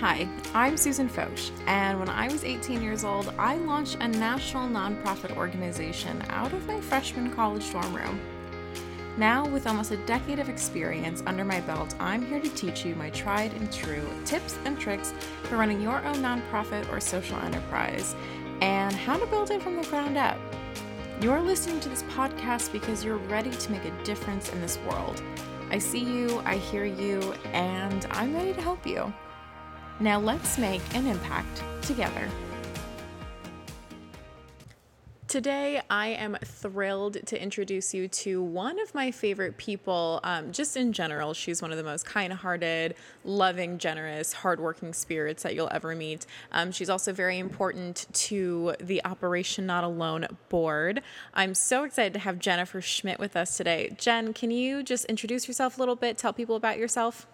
Hi, I'm Susan Foch, and when I was 18 years old, I launched a national nonprofit organization out of my freshman college dorm room. Now, with almost a decade of experience under my belt, I'm here to teach you my tried and true tips and tricks for running your own nonprofit or social enterprise and how to build it from the ground up. You're listening to this podcast because you're ready to make a difference in this world. I see you, I hear you, and I'm ready to help you. Now let's make an impact together. Today, I am thrilled to introduce you to one of my favorite people, um, just in general. She's one of the most kind hearted, loving, generous, hardworking spirits that you'll ever meet. Um, she's also very important to the Operation Not Alone board. I'm so excited to have Jennifer Schmidt with us today. Jen, can you just introduce yourself a little bit, tell people about yourself?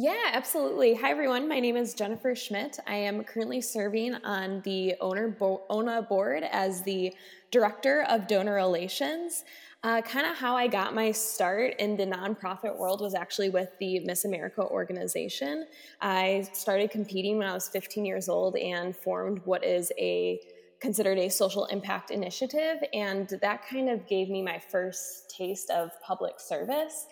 Yeah, absolutely. Hi, everyone. My name is Jennifer Schmidt. I am currently serving on the owner bo- ONA board as the Director of Donor Relations. Uh, kind of how I got my start in the nonprofit world was actually with the Miss America organization. I started competing when I was 15 years old and formed what is a considered a social impact initiative, and that kind of gave me my first taste of public service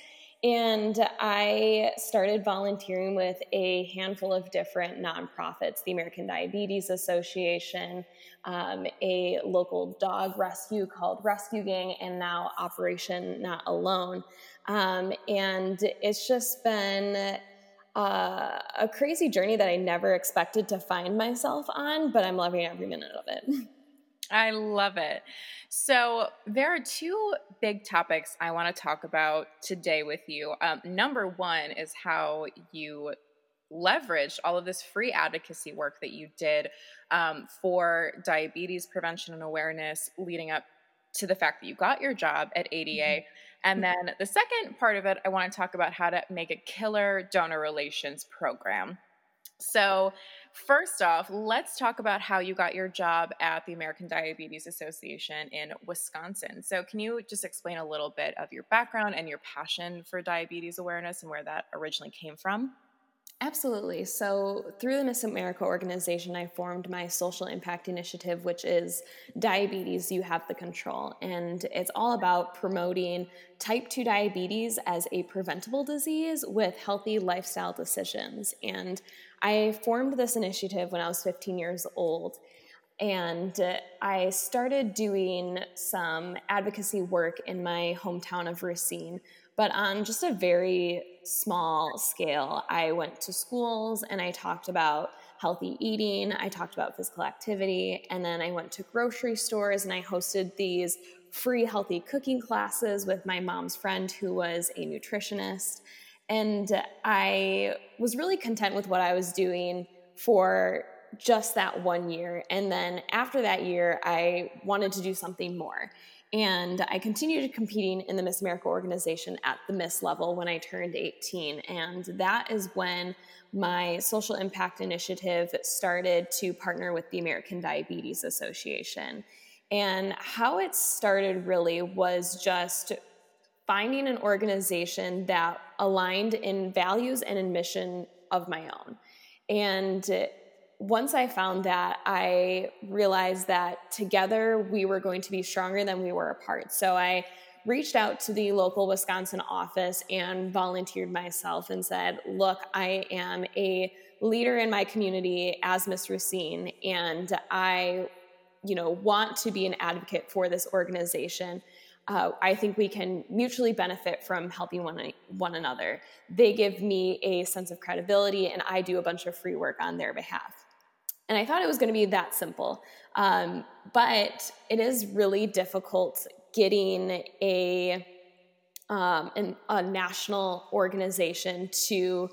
and I started volunteering with a handful of different nonprofits the American Diabetes Association, um, a local dog rescue called Rescue Gang, and now Operation Not Alone. Um, and it's just been uh, a crazy journey that I never expected to find myself on, but I'm loving every minute of it. I love it. So, there are two big topics I want to talk about today with you. Um, number one is how you leveraged all of this free advocacy work that you did um, for diabetes prevention and awareness leading up to the fact that you got your job at ADA. Mm-hmm. And then the second part of it, I want to talk about how to make a killer donor relations program. So, first off, let's talk about how you got your job at the American Diabetes Association in Wisconsin. So, can you just explain a little bit of your background and your passion for diabetes awareness and where that originally came from? Absolutely. So, through the Miss America organization, I formed my social impact initiative, which is Diabetes You Have the Control. And it's all about promoting type 2 diabetes as a preventable disease with healthy lifestyle decisions. And I formed this initiative when I was 15 years old. And uh, I started doing some advocacy work in my hometown of Racine, but on just a very small scale. I went to schools and I talked about healthy eating, I talked about physical activity, and then I went to grocery stores and I hosted these free healthy cooking classes with my mom's friend who was a nutritionist. And I was really content with what I was doing for just that one year. And then after that year, I wanted to do something more. And I continued competing in the Miss America organization at the Miss level when I turned 18. And that is when my social impact initiative started to partner with the American Diabetes Association. And how it started really was just finding an organization that aligned in values and in mission of my own. And once I found that, I realized that together we were going to be stronger than we were apart. So I reached out to the local Wisconsin office and volunteered myself and said, Look, I am a leader in my community as Miss Racine, and I you know want to be an advocate for this organization uh, I think we can mutually benefit from helping one, one another. They give me a sense of credibility, and I do a bunch of free work on their behalf. And I thought it was going to be that simple. Um, but it is really difficult getting a, um, an, a national organization to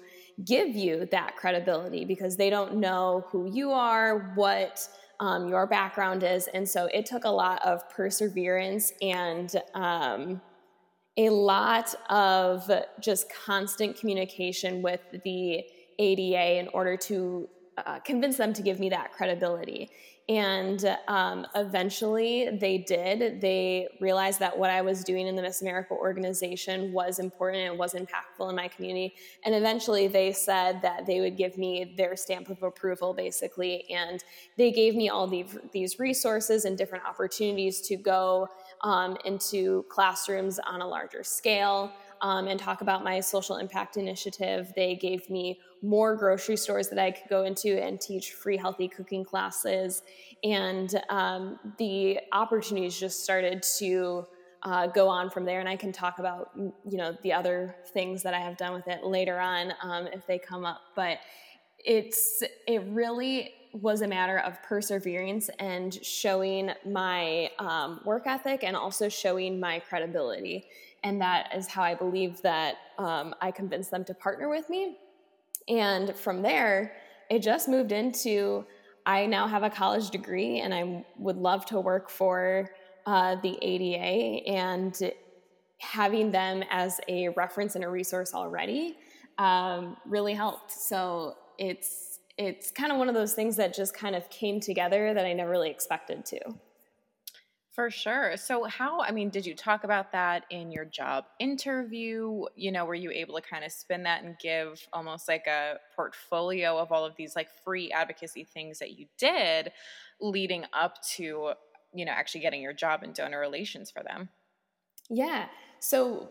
give you that credibility because they don't know who you are, what um, your background is. And so it took a lot of perseverance and um, a lot of just constant communication with the ADA in order to uh, convince them to give me that credibility. And um, eventually they did. They realized that what I was doing in the Miss America organization was important and was impactful in my community. And eventually they said that they would give me their stamp of approval, basically. And they gave me all the, these resources and different opportunities to go um, into classrooms on a larger scale um, and talk about my social impact initiative. They gave me more grocery stores that I could go into and teach free healthy cooking classes. And um, the opportunities just started to uh, go on from there. And I can talk about, you know, the other things that I have done with it later on um, if they come up. But it's, it really was a matter of perseverance and showing my um, work ethic and also showing my credibility. And that is how I believe that um, I convinced them to partner with me. And from there, it just moved into I now have a college degree and I would love to work for uh, the ADA and having them as a reference and a resource already um, really helped. So it's it's kind of one of those things that just kind of came together that I never really expected to. For sure. So, how, I mean, did you talk about that in your job interview? You know, were you able to kind of spin that and give almost like a portfolio of all of these like free advocacy things that you did leading up to, you know, actually getting your job in donor relations for them? Yeah. So,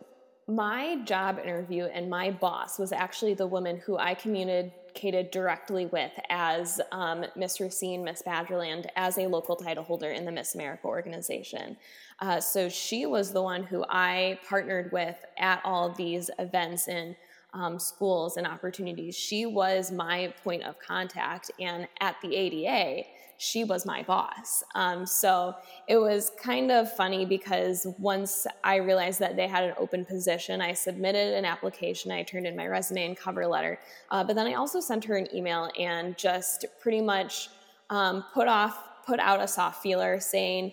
my job interview and my boss was actually the woman who I communicated directly with as um, Miss Racine, Miss Badgerland, as a local title holder in the Miss America organization. Uh, so she was the one who I partnered with at all these events and um, schools and opportunities. She was my point of contact, and at the ADA, she was my boss. Um, so it was kind of funny because once I realized that they had an open position, I submitted an application, I turned in my resume and cover letter, uh, but then I also sent her an email and just pretty much um, put off, put out a soft feeler saying,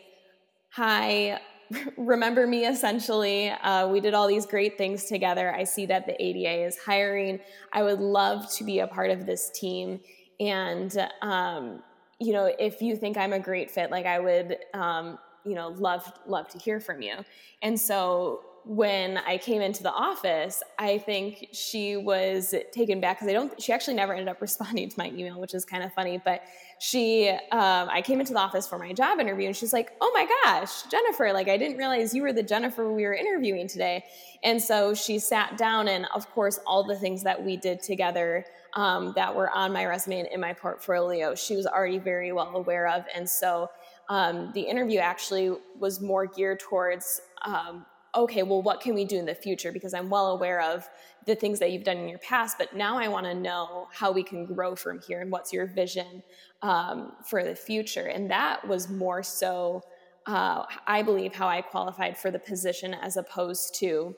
"Hi." remember me essentially. Uh, we did all these great things together. I see that the ADA is hiring. I would love to be a part of this team. And um, you know, if you think I'm a great fit, like I would, um, you know, love love to hear from you. And so when I came into the office, I think she was taken back because I don't. She actually never ended up responding to my email, which is kind of funny. But she, um, I came into the office for my job interview, and she's like, "Oh my gosh, Jennifer! Like I didn't realize you were the Jennifer we were interviewing today." And so she sat down, and of course, all the things that we did together um, that were on my resume and in my portfolio, she was already very well aware of. And so um, the interview actually was more geared towards um, okay, well, what can we do in the future? Because I'm well aware of the things that you've done in your past, but now I want to know how we can grow from here and what's your vision um, for the future. And that was more so, uh, I believe, how I qualified for the position as opposed to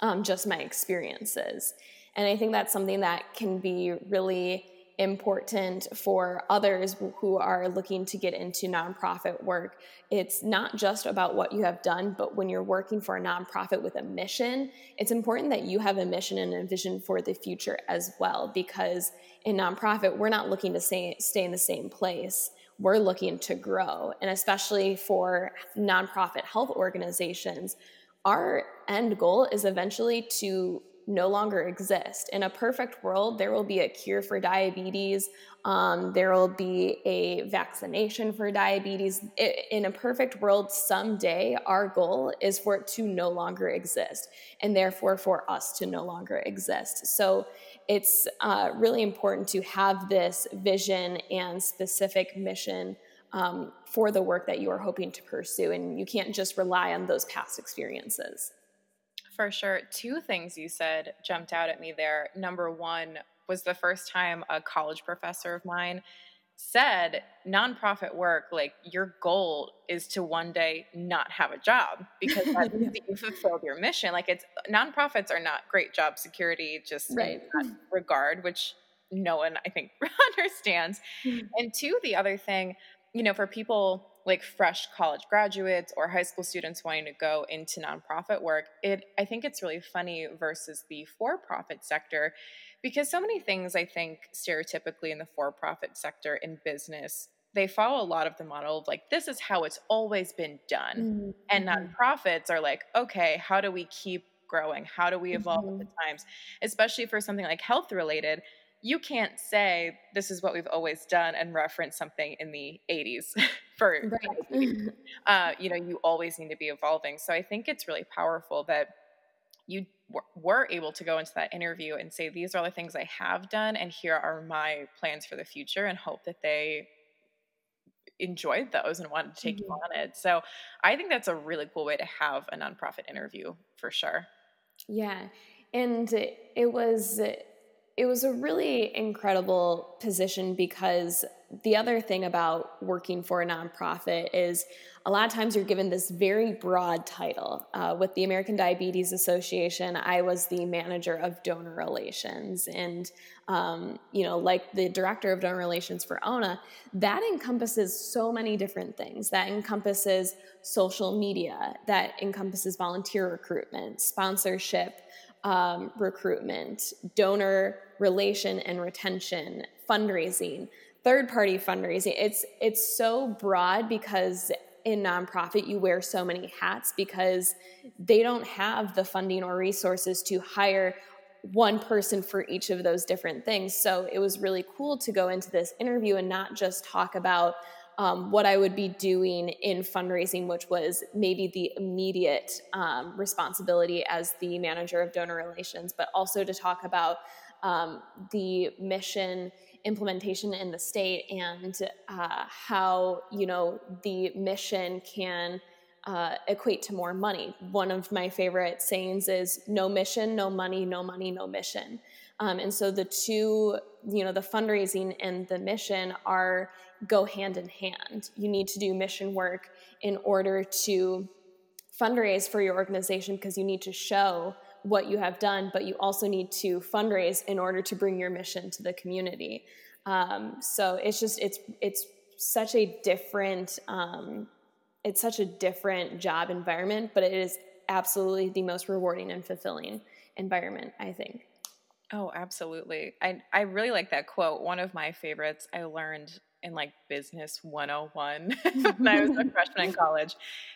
um, just my experiences. And I think that's something that can be really important for others who are looking to get into nonprofit work. It's not just about what you have done, but when you're working for a nonprofit with a mission, it's important that you have a mission and a vision for the future as well. Because in nonprofit, we're not looking to stay, stay in the same place. We're looking to grow. And especially for nonprofit health organizations, our end goal is eventually to no longer exist. In a perfect world, there will be a cure for diabetes. Um, there will be a vaccination for diabetes. It, in a perfect world, someday our goal is for it to no longer exist, and therefore for us to no longer exist. So it's uh, really important to have this vision and specific mission um, for the work that you are hoping to pursue, and you can't just rely on those past experiences. For sure. Two things you said jumped out at me there. Number one was the first time a college professor of mine said nonprofit work like your goal is to one day not have a job because that means that you fulfilled your mission like it's nonprofits are not great job security just right. in that regard which no one i think understands mm-hmm. and two the other thing you know for people like fresh college graduates or high school students wanting to go into nonprofit work, it I think it's really funny versus the for-profit sector because so many things I think stereotypically in the for-profit sector in business they follow a lot of the model of like this is how it's always been done mm-hmm. and mm-hmm. nonprofits are like okay how do we keep growing how do we evolve mm-hmm. with the times especially for something like health related you can't say this is what we've always done and reference something in the 80s for right. uh, you know you always need to be evolving. So i think it's really powerful that you were able to go into that interview and say these are the things i have done and here are my plans for the future and hope that they enjoyed those and wanted to take mm-hmm. you on it. So i think that's a really cool way to have a nonprofit interview for sure. Yeah. And it was it was a really incredible position because the other thing about working for a nonprofit is a lot of times you're given this very broad title. Uh, with the American Diabetes Association, I was the manager of donor relations. And, um, you know, like the director of donor relations for ONA, that encompasses so many different things. That encompasses social media, that encompasses volunteer recruitment, sponsorship, um, recruitment, donor relation and retention, fundraising, third party fundraising. It's it's so broad because in nonprofit you wear so many hats because they don't have the funding or resources to hire one person for each of those different things. So it was really cool to go into this interview and not just talk about um, what I would be doing in fundraising, which was maybe the immediate um, responsibility as the manager of donor relations, but also to talk about um, the mission implementation in the state and uh, how you know the mission can uh, equate to more money. One of my favorite sayings is "No mission, no money; no money, no mission." Um, and so the two, you know, the fundraising and the mission are go hand in hand. You need to do mission work in order to fundraise for your organization because you need to show what you have done, but you also need to fundraise in order to bring your mission to the community. Um, so it's just it's it's such a different um, it's such a different job environment, but it is absolutely the most rewarding and fulfilling environment, I think. Oh, absolutely. I I really like that quote. One of my favorites I learned in like business 101 when I was a freshman in college.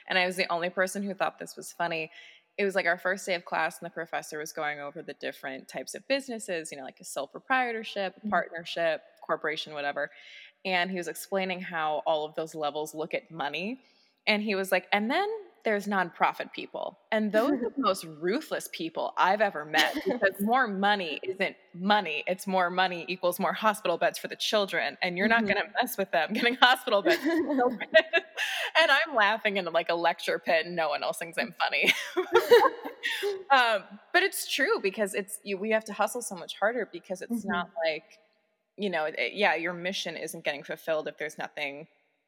And I was the only person who thought this was funny. It was like our first day of class, and the professor was going over the different types of businesses, you know, like a sole proprietorship, mm-hmm. partnership, corporation, whatever. And he was explaining how all of those levels look at money. And he was like, and then there's nonprofit people. And those are the most ruthless people I've ever met because more money isn't money. It's more money equals more hospital beds for the children. And you're not mm-hmm. going to mess with them getting hospital beds. and I'm laughing in like a lecture pit and no one else thinks I'm funny. um, but it's true because it's, you, we have to hustle so much harder because it's mm-hmm. not like, you know, it, yeah, your mission isn't getting fulfilled if there's nothing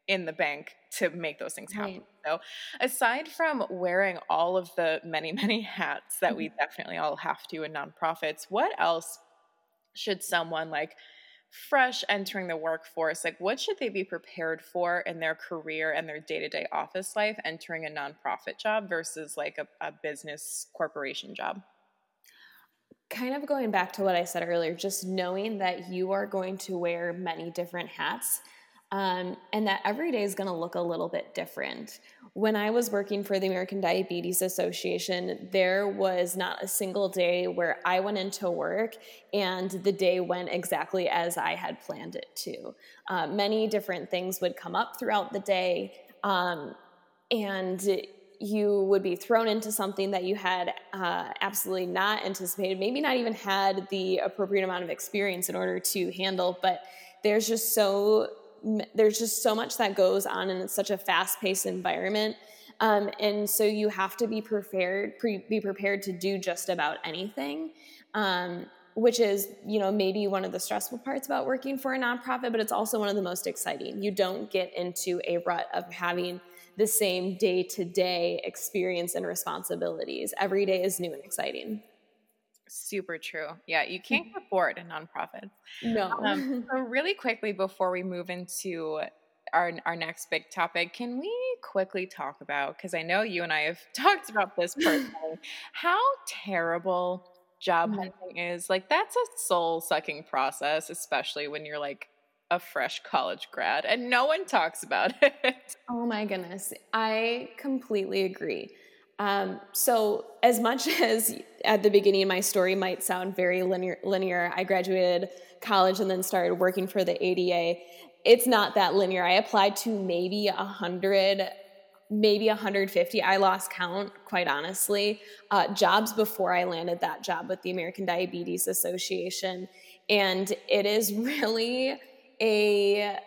in the bank to make those things happen. Right. So, aside from wearing all of the many, many hats that we mm-hmm. definitely all have to in nonprofits, what else should someone like fresh entering the workforce like what should they be prepared for in their career and their day-to-day office life entering a nonprofit job versus like a, a business corporation job kind of going back to what i said earlier just knowing that you are going to wear many different hats um, and that every day is going to look a little bit different. When I was working for the American Diabetes Association, there was not a single day where I went into work and the day went exactly as I had planned it to. Uh, many different things would come up throughout the day, um, and you would be thrown into something that you had uh, absolutely not anticipated, maybe not even had the appropriate amount of experience in order to handle, but there's just so there's just so much that goes on and it's such a fast-paced environment. Um, and so you have to be prepared pre- be prepared to do just about anything um, which is you know maybe one of the stressful parts about working for a nonprofit but it's also one of the most exciting. You don't get into a rut of having the same day-to-day experience and responsibilities. Every day is new and exciting Super true. Yeah, you can't get bored in nonprofits. No. Um, so, really quickly before we move into our our next big topic, can we quickly talk about because I know you and I have talked about this personally, how terrible job mm-hmm. hunting is. Like that's a soul sucking process, especially when you're like a fresh college grad and no one talks about it. Oh my goodness. I completely agree. Um, so, as much as at the beginning my story might sound very linear, linear, I graduated college and then started working for the ADA. It's not that linear. I applied to maybe a hundred, maybe 150. I lost count, quite honestly. Uh, jobs before I landed that job with the American Diabetes Association, and it is really a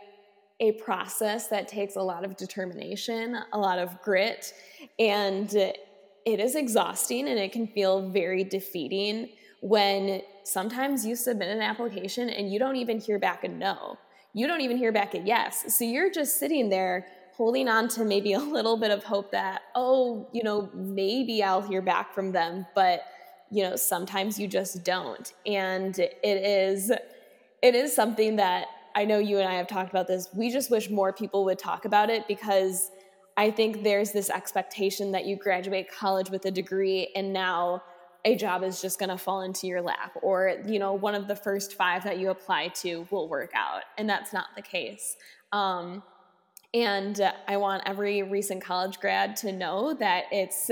a process that takes a lot of determination, a lot of grit, and it is exhausting and it can feel very defeating when sometimes you submit an application and you don't even hear back a no. You don't even hear back a yes. So you're just sitting there holding on to maybe a little bit of hope that, oh, you know, maybe I'll hear back from them, but you know, sometimes you just don't. And it is it is something that I know you and I have talked about this. We just wish more people would talk about it because I think there's this expectation that you graduate college with a degree and now a job is just going to fall into your lap or you know one of the first five that you apply to will work out and that's not the case um, and i want every recent college grad to know that it's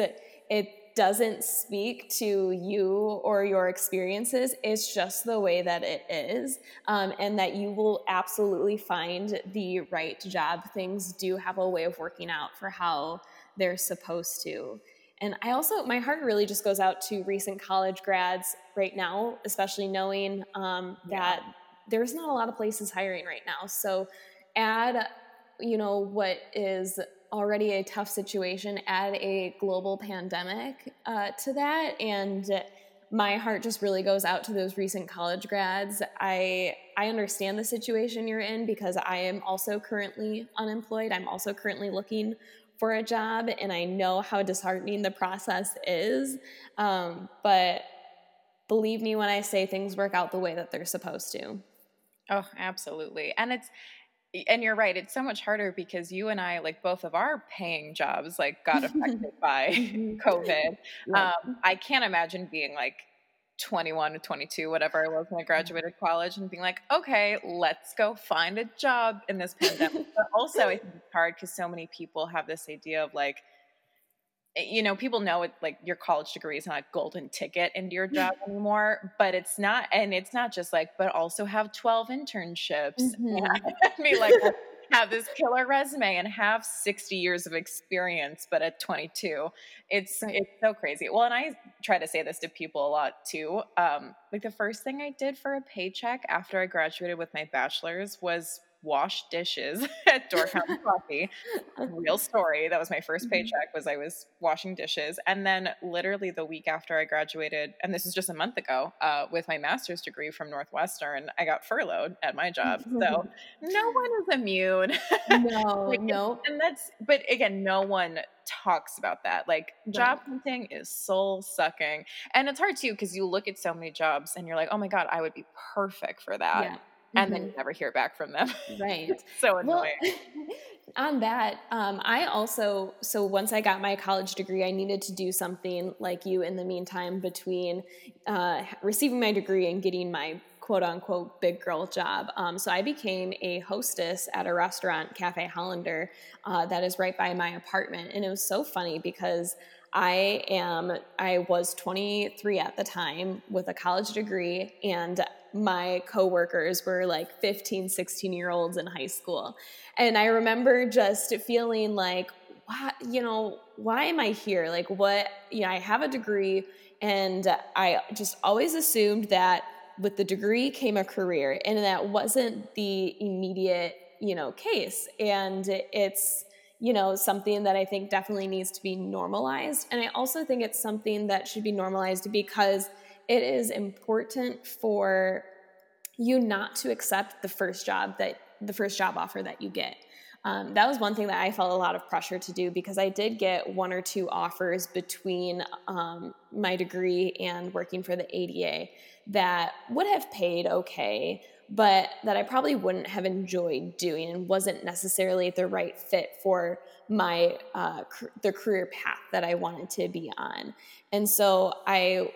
it doesn't speak to you or your experiences. It's just the way that it is, um, and that you will absolutely find the right job. Things do have a way of working out for how they're supposed to. And I also, my heart really just goes out to recent college grads right now, especially knowing um, that yeah. there's not a lot of places hiring right now. So add, you know, what is already a tough situation, add a global pandemic uh, to that, and my heart just really goes out to those recent college grads. I I understand the situation you're in because I am also currently unemployed. I'm also currently looking for a job, and I know how disheartening the process is. Um, but believe me when I say things work out the way that they're supposed to. Oh, absolutely. And it's and you're right it's so much harder because you and i like both of our paying jobs like got affected by mm-hmm. covid um, i can't imagine being like 21 to 22 whatever i was when i mm-hmm. graduated college and being like okay let's go find a job in this pandemic but also i think it's hard because so many people have this idea of like you know, people know it like your college degree is not a golden ticket into your job anymore, but it's not, and it's not just like, but also have 12 internships mm-hmm. and be like, have this killer resume and have 60 years of experience, but at 22, it's, right. it's so crazy. Well, and I try to say this to people a lot too. Um, like the first thing I did for a paycheck after I graduated with my bachelor's was wash dishes at Dorkhouse Coffee. Real story. That was my first mm-hmm. paycheck was I was washing dishes. And then literally the week after I graduated, and this is just a month ago, uh, with my master's degree from Northwestern, I got furloughed at my job. So no one is immune. No, like, no. And that's, but again, no one talks about that. Like job hunting is soul sucking. And it's hard too, because you look at so many jobs and you're like, oh my God, I would be perfect for that. Yeah and mm-hmm. then you never hear back from them. Right. so annoying. Well, on that, um, I also, so once I got my college degree, I needed to do something like you in the meantime between uh, receiving my degree and getting my quote unquote big girl job. Um, so I became a hostess at a restaurant, Cafe Hollander, uh, that is right by my apartment. And it was so funny because I am, I was 23 at the time with a college degree, and my coworkers were like 15, 16 year olds in high school. And I remember just feeling like, why, you know, why am I here? Like, what, you know, I have a degree, and I just always assumed that with the degree came a career, and that wasn't the immediate, you know, case. And it's, you know, something that I think definitely needs to be normalized. And I also think it's something that should be normalized because it is important for you not to accept the first job that the first job offer that you get. um, that was one thing that I felt a lot of pressure to do because I did get one or two offers between um, my degree and working for the ADA that would have paid okay, but that I probably wouldn't have enjoyed doing and wasn't necessarily the right fit for my uh, the career path that I wanted to be on. And so I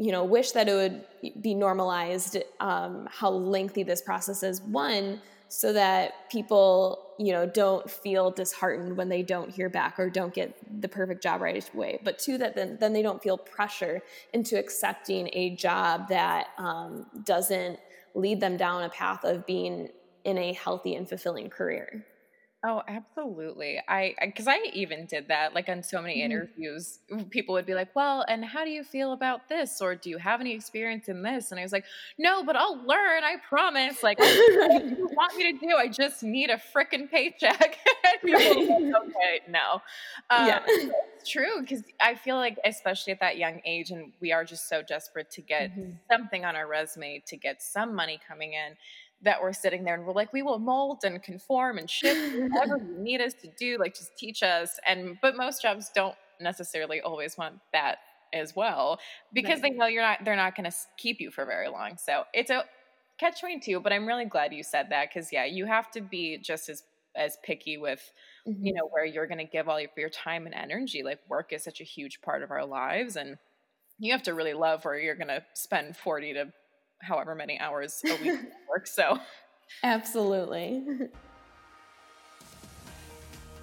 you know wish that it would be normalized um, how lengthy this process is. One so that people you know don't feel disheartened when they don't hear back or don't get the perfect job right away. But two that then, then they don't feel pressure into accepting a job that um, doesn't lead them down a path of being in a healthy and fulfilling career Oh, absolutely. I because I, even did that like on so many Mhm. interviews. People would be like, "Well, and how do you feel about this?" or "Do you have any experience in this?" And I was like, "No, but I'll learn. I promise. Like, what do you want me to do? I just need a freaking paycheck." and people like, "Okay, no." Um, yeah it's true because I feel like, especially at that young age, and we are just so desperate to get Mhm. something on our resume to get some money coming in that we're sitting there and we're like, we will mold and conform and shift whatever you need us to do, like just teach us. And but most jobs don't necessarily always want that as well because Right. they know you're not they're not going to keep you for very long. So it's a catch 22, but I'm really glad you said that because yeah, you have to be just as as picky with you Mhm. know where you're going to give all of your time and energy. Like work is such a huge part of our lives and you have to really love where you're going to spend 40 to however many hours a week work. So absolutely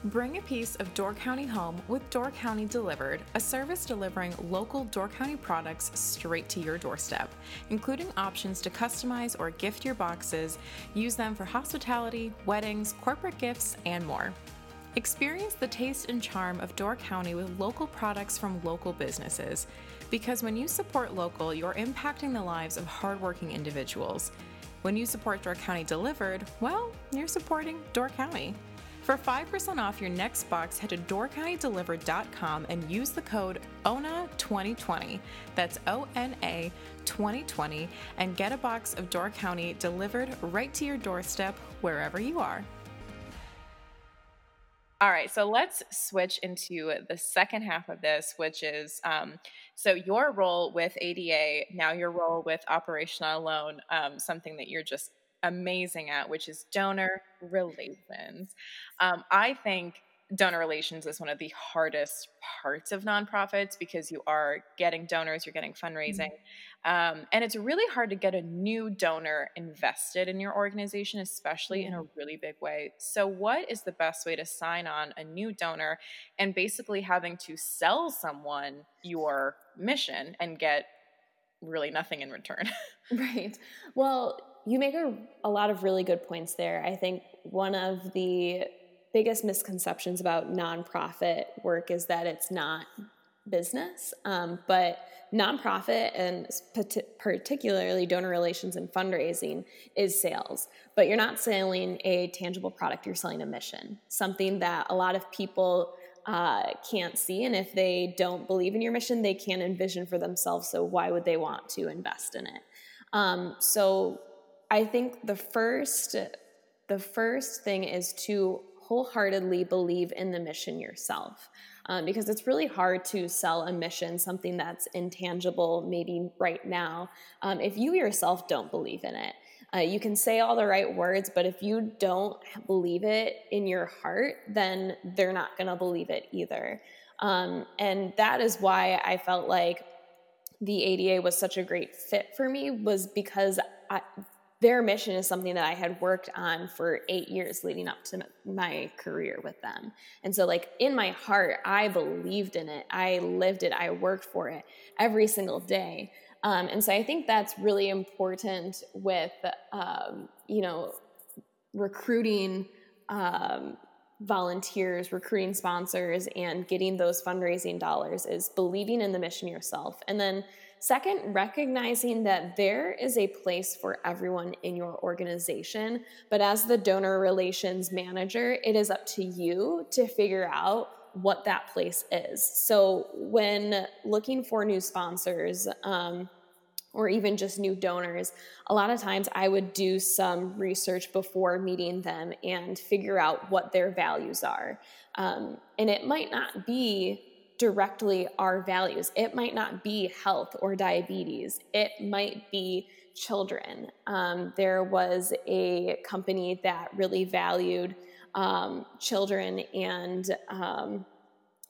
Bring a piece of Door County home with Door County Delivered, a service delivering local Door County products straight to your doorstep, including options to customize or gift your boxes, use them for hospitality, weddings, corporate gifts, and more. Experience the taste and charm of Door County with local products from local businesses. Because when you support local, you're impacting the lives of hardworking individuals. When you support Door County Delivered, well, you're supporting Door County. For 5% off your next box, head to doorcountydelivered.com and use the code ONA2020. That's O N A 2020 and get a box of Door County delivered right to your doorstep wherever you are. All right, so let's switch into the second half of this, which is um, so your role with ADA, now your role with Operation Not Alone, um, something that you're just amazing at, which is donor relations. Um, I think donor relations is one of the hardest parts of nonprofits because you are getting donors, you're getting fundraising. Um, and it's really hard to get a new donor invested in your organization, especially in a really big way. So, what is the best way to sign on a new donor and basically having to sell someone your mission and get really nothing in return? Right. Well, you make a, a lot of really good points there. I think one of the biggest misconceptions about nonprofit work is that it's not business. Um, but nonprofit and parti- particularly donor relations and fundraising is sales. But you're not selling a tangible product, you're selling a mission, something that a lot of people uh, can't see. And if they don't believe in your mission, they can't envision for themselves. So why would they want to invest in it? Um, so I think the first the first thing is to wholeheartedly believe in the mission yourself. Um, because it's really hard to sell a mission, something that's intangible, maybe right now, um, if you yourself don't believe in it. Uh, you can say all the right words, but if you don't believe it in your heart, then they're not going to believe it either. Um, and that is why I felt like the ADA was such a great fit for me, was because I, their mission is something that I had worked on for eight years leading up to my career with them. And so, like, in my heart, I believed in it. I lived it. I worked for it every single day. Um, and so, I think that's really important with, um, you know, recruiting um, volunteers, recruiting sponsors, and getting those fundraising dollars is believing in the mission yourself. And then, Second, recognizing that there is a place for everyone in your organization, but as the donor relations manager, it is up to you to figure out what that place is. So, when looking for new sponsors, um, or even just new donors, a lot of times I would do some research before meeting them and figure out what their values are. Um, and it might not be directly our values, it might not be health or diabetes, it might be children. Um, there was a company that really valued um, children and um,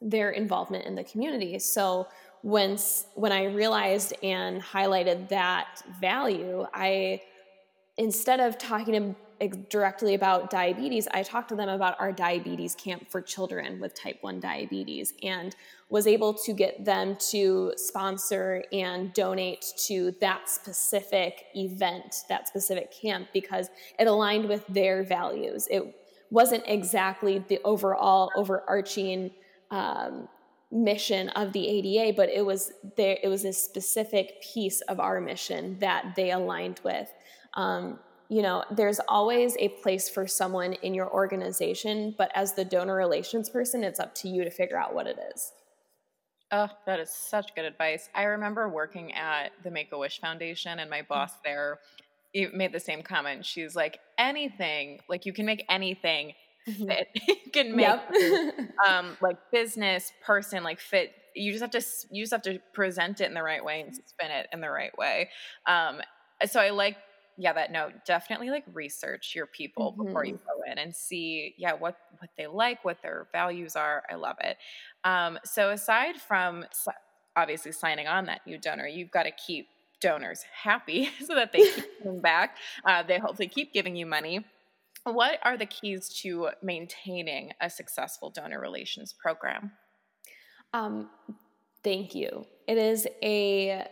their involvement in the community. So when when I realized and highlighted that value, I instead of talking directly about diabetes, I talked to them about our diabetes camp for children with type 1 diabetes and was able to get them to sponsor and donate to that specific event, that specific camp, because it aligned with their values. It wasn't exactly the overall overarching um, mission of the ADA, but it was there. It was a specific piece of our mission that they aligned with. Um, you know, there's always a place for someone in your organization, but as the donor relations person, it's up to you to figure out what it is. Oh, that is such good advice. I remember working at the Make a Wish Foundation, and my mm. boss there made the same comment. She's like, anything, like you can make anything mm-hmm. fit. you can make yep. um, like business person like fit. You just have to you just have to present it in the right way and spin it in the right way. Um, so I like yeah that note definitely like research your people mm-hmm. before you mm-hmm. go in and see yeah what what they like what their values are i love it um, so aside from obviously signing on that new donor you've got to keep donors happy so that they keep coming back uh, they hopefully keep giving you money what are the keys to maintaining a successful donor relations program um, thank you it is a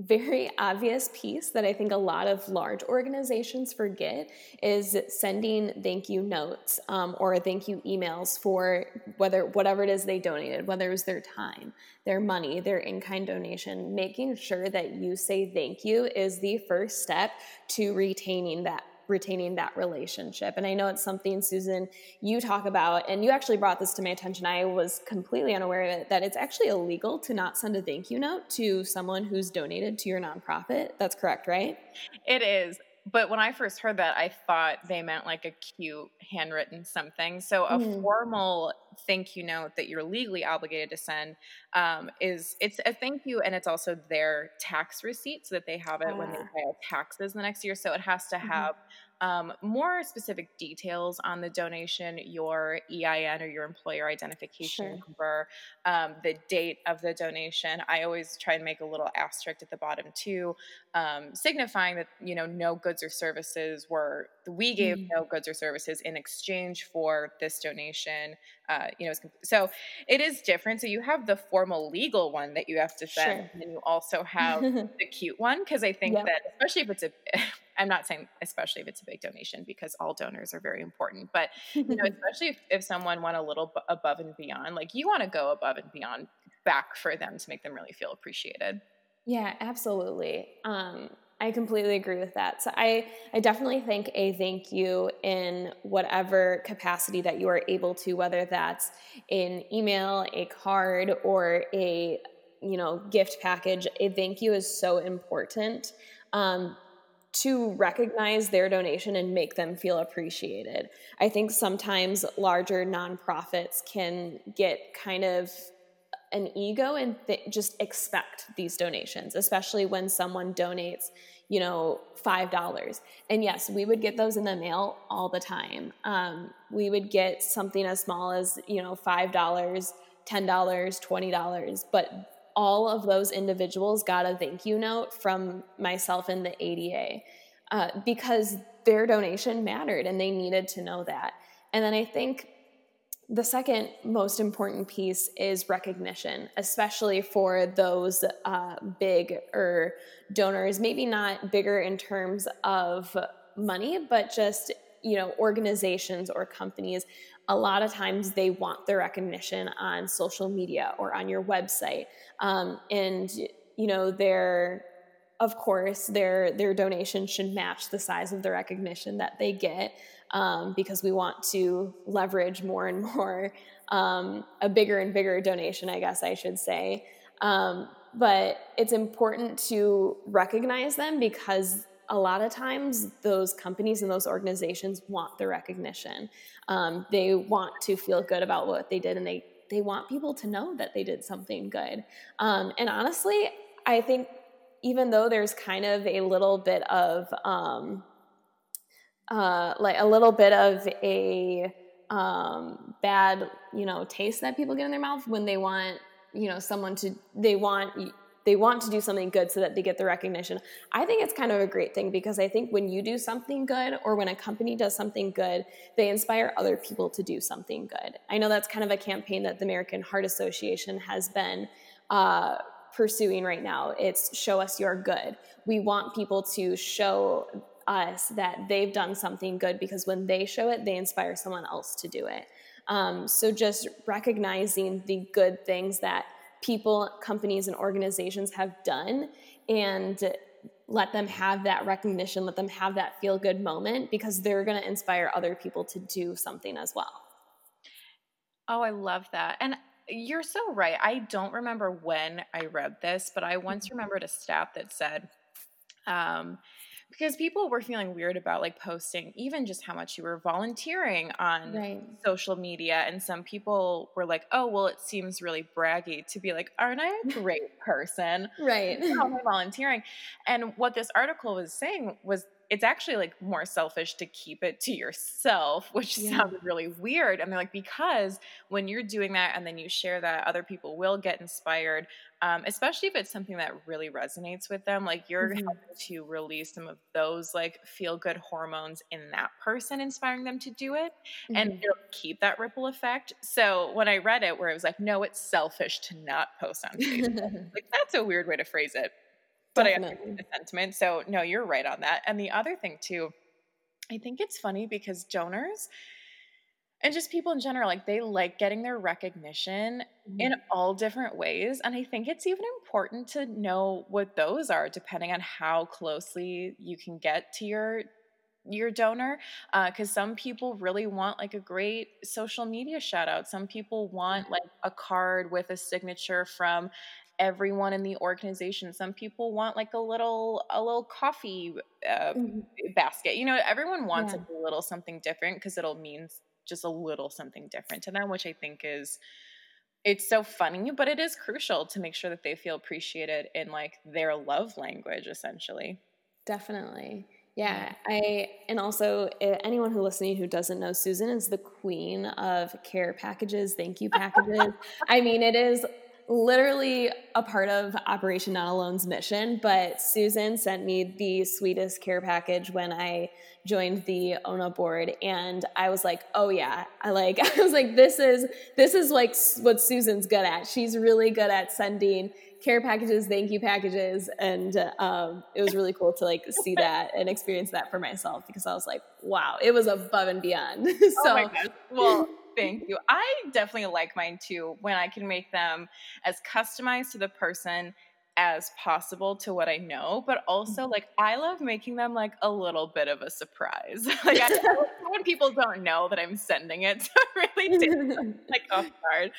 very obvious piece that I think a lot of large organizations forget is sending thank you notes um, or thank you emails for whether whatever it is they donated, whether it was their time, their money, their in kind donation. Making sure that you say thank you is the first step to retaining that retaining that relationship. And I know it's something, Susan, you talk about, and you actually brought this to my attention. I was completely unaware of it, that it's actually illegal to not send a thank you note to someone who's donated to your nonprofit. That's correct, right? It is. But when I first heard that, I thought they meant like a cute handwritten something. So a mm. formal thank you note that you're legally obligated to send um, is it's a thank you, and it's also their tax receipt so that they have it when they ah. file taxes the next year. So it has to mm-hmm. have um, more specific details on the donation, your EIN or your employer identification sure. number, um, the date of the donation. I always try and make a little asterisk at the bottom too, um, signifying that you know no goods or services were we gave mm. no goods or services in exchange for this donation. Uh, you know, so it is different. So you have the formal legal one that you have to send, sure. and you also have the cute one because I think yep. that especially if it's a I'm not saying especially if it's a big donation because all donors are very important, but you know, especially if, if someone went a little b- above and beyond, like you want to go above and beyond back for them to make them really feel appreciated. Yeah, absolutely. Um, I completely agree with that. So I, I definitely think a thank you in whatever capacity that you are able to, whether that's in email, a card, or a you know gift package. A thank you is so important. Um, to recognize their donation and make them feel appreciated. I think sometimes larger nonprofits can get kind of an ego and th- just expect these donations, especially when someone donates, you know, $5. And yes, we would get those in the mail all the time. Um, we would get something as small as, you know, $5, $10, $20, but all of those individuals got a thank you note from myself and the ADA uh, because their donation mattered and they needed to know that. And then I think the second most important piece is recognition, especially for those uh, big or donors, maybe not bigger in terms of money, but just you know organizations or companies a lot of times they want their recognition on social media or on your website. Um, and you know their of course their their donation should match the size of the recognition that they get um, because we want to leverage more and more um, a bigger and bigger donation i guess i should say. Um, but it's important to recognize them because a lot of times those companies and those organizations want the recognition. Um, they want to feel good about what they did and they, they want people to know that they did something good. Um, and honestly, I think even though there's kind of a little bit of um, uh, like a little bit of a um, bad you know taste that people get in their mouth when they want you know someone to they want they want to do something good so that they get the recognition. I think it's kind of a great thing because I think when you do something good or when a company does something good, they inspire other people to do something good. I know that's kind of a campaign that the American Heart Association has been uh, pursuing right now. It's show us your good. We want people to show us that they've done something good because when they show it, they inspire someone else to do it. Um, so just recognizing the good things that people, companies, and organizations have done and let them have that recognition, let them have that feel good moment because they're going to inspire other people to do something as well. Oh, I love that. And you're so right. I don't remember when I read this, but I once mm-hmm. remembered a stat that said, um, because people were feeling weird about like posting even just how much you were volunteering on right. social media and some people were like oh well it seems really braggy to be like aren't i a great person? Right. How am i volunteering and what this article was saying was it's actually like more selfish to keep it to yourself, which yeah. sounded really weird. I mean, like, because when you're doing that and then you share that, other people will get inspired, um, especially if it's something that really resonates with them. Like, you're mm-hmm. helping to release some of those, like, feel good hormones in that person, inspiring them to do it. Mm-hmm. And it'll keep that ripple effect. So, when I read it, where it was like, no, it's selfish to not post on Facebook, like, that's a weird way to phrase it but Definitely. I sentiment. So no, you're right on that. And the other thing too, I think it's funny because donors and just people in general, like they like getting their recognition mm-hmm. in all different ways. And I think it's even important to know what those are, depending on how closely you can get to your your donor because uh, some people really want like a great social media shout out some people want like a card with a signature from everyone in the organization. Some people want like a little a little coffee uh, mm-hmm. basket. You know, everyone wants yeah. a little something different because it'll mean just a little something different to them, which I think is it's so funny, but it is crucial to make sure that they feel appreciated in like their love language essentially. Definitely. Yeah, I and also eh, anyone who listening who doesn't know Susan is the queen of care packages, thank you packages. I mean, it is literally a part of Operation Not Alone's mission, but Susan sent me the sweetest care package when I joined the ONA board and I was like, "Oh yeah." I like I was like this is this is like what Susan's good at. She's really good at sending care packages, thank you packages, and um, it was really cool to like see that and experience that for myself because I was like, "Wow, it was above and beyond." so, oh well, Thank you. I definitely like mine too when I can make them as customized to the person as possible to what I know, but also mm-hmm. like I love making them like a little bit of a surprise. like I, when people don't know that I'm sending it to really take like off guard.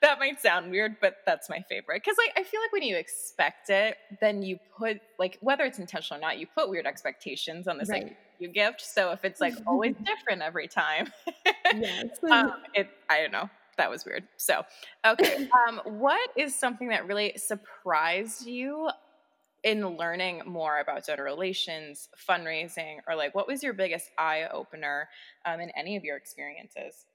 That might sound weird, but that's my favorite because like I feel like when you expect it, then you put like whether it's intentional or not, you put weird expectations on this right. like you gift. So if it's like always different every time, yes. um, it I don't know that was weird. So, okay. Um, what is something that really surprised you in learning more about donor relations, fundraising, or like what was your biggest eye opener um, in any of your experiences?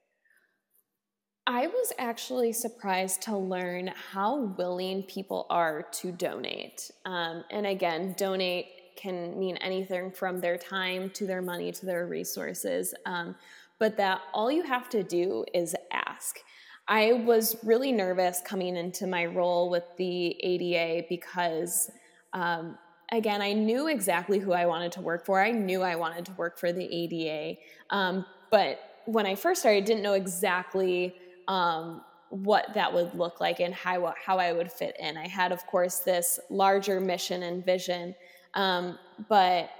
I was actually surprised to learn how willing people are to donate. Um, and again, donate can mean anything from their time to their money to their resources. Um, but that all you have to do is ask. I was really nervous coming into my role with the ADA because, um, again, I knew exactly who I wanted to work for. I knew I wanted to work for the ADA. Um, but when I first started, I didn't know exactly um, what that would look like and how, how I would fit in. I had, of course, this larger mission and vision, um, but